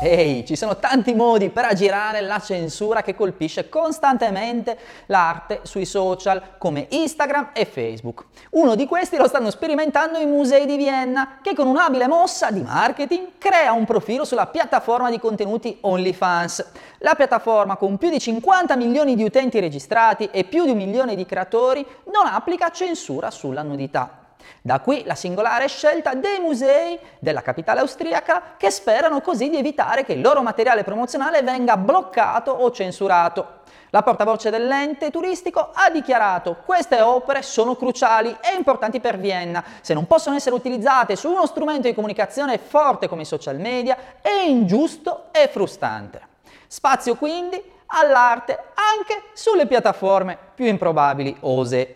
Ehi, ci sono tanti modi per aggirare la censura che colpisce costantemente l'arte sui social come Instagram e Facebook. Uno di questi lo stanno sperimentando i musei di Vienna, che con un'abile mossa di marketing crea un profilo sulla piattaforma di contenuti OnlyFans. La piattaforma con più di 50 milioni di utenti registrati e più di un milione di creatori non applica censura sulla nudità. Da qui la singolare scelta dei musei della capitale austriaca che sperano così di evitare che il loro materiale promozionale venga bloccato o censurato. La portavoce dell'ente turistico ha dichiarato queste opere sono cruciali e importanti per Vienna. Se non possono essere utilizzate su uno strumento di comunicazione forte come i social media è ingiusto e frustrante. Spazio quindi all'arte anche sulle piattaforme più improbabili ose.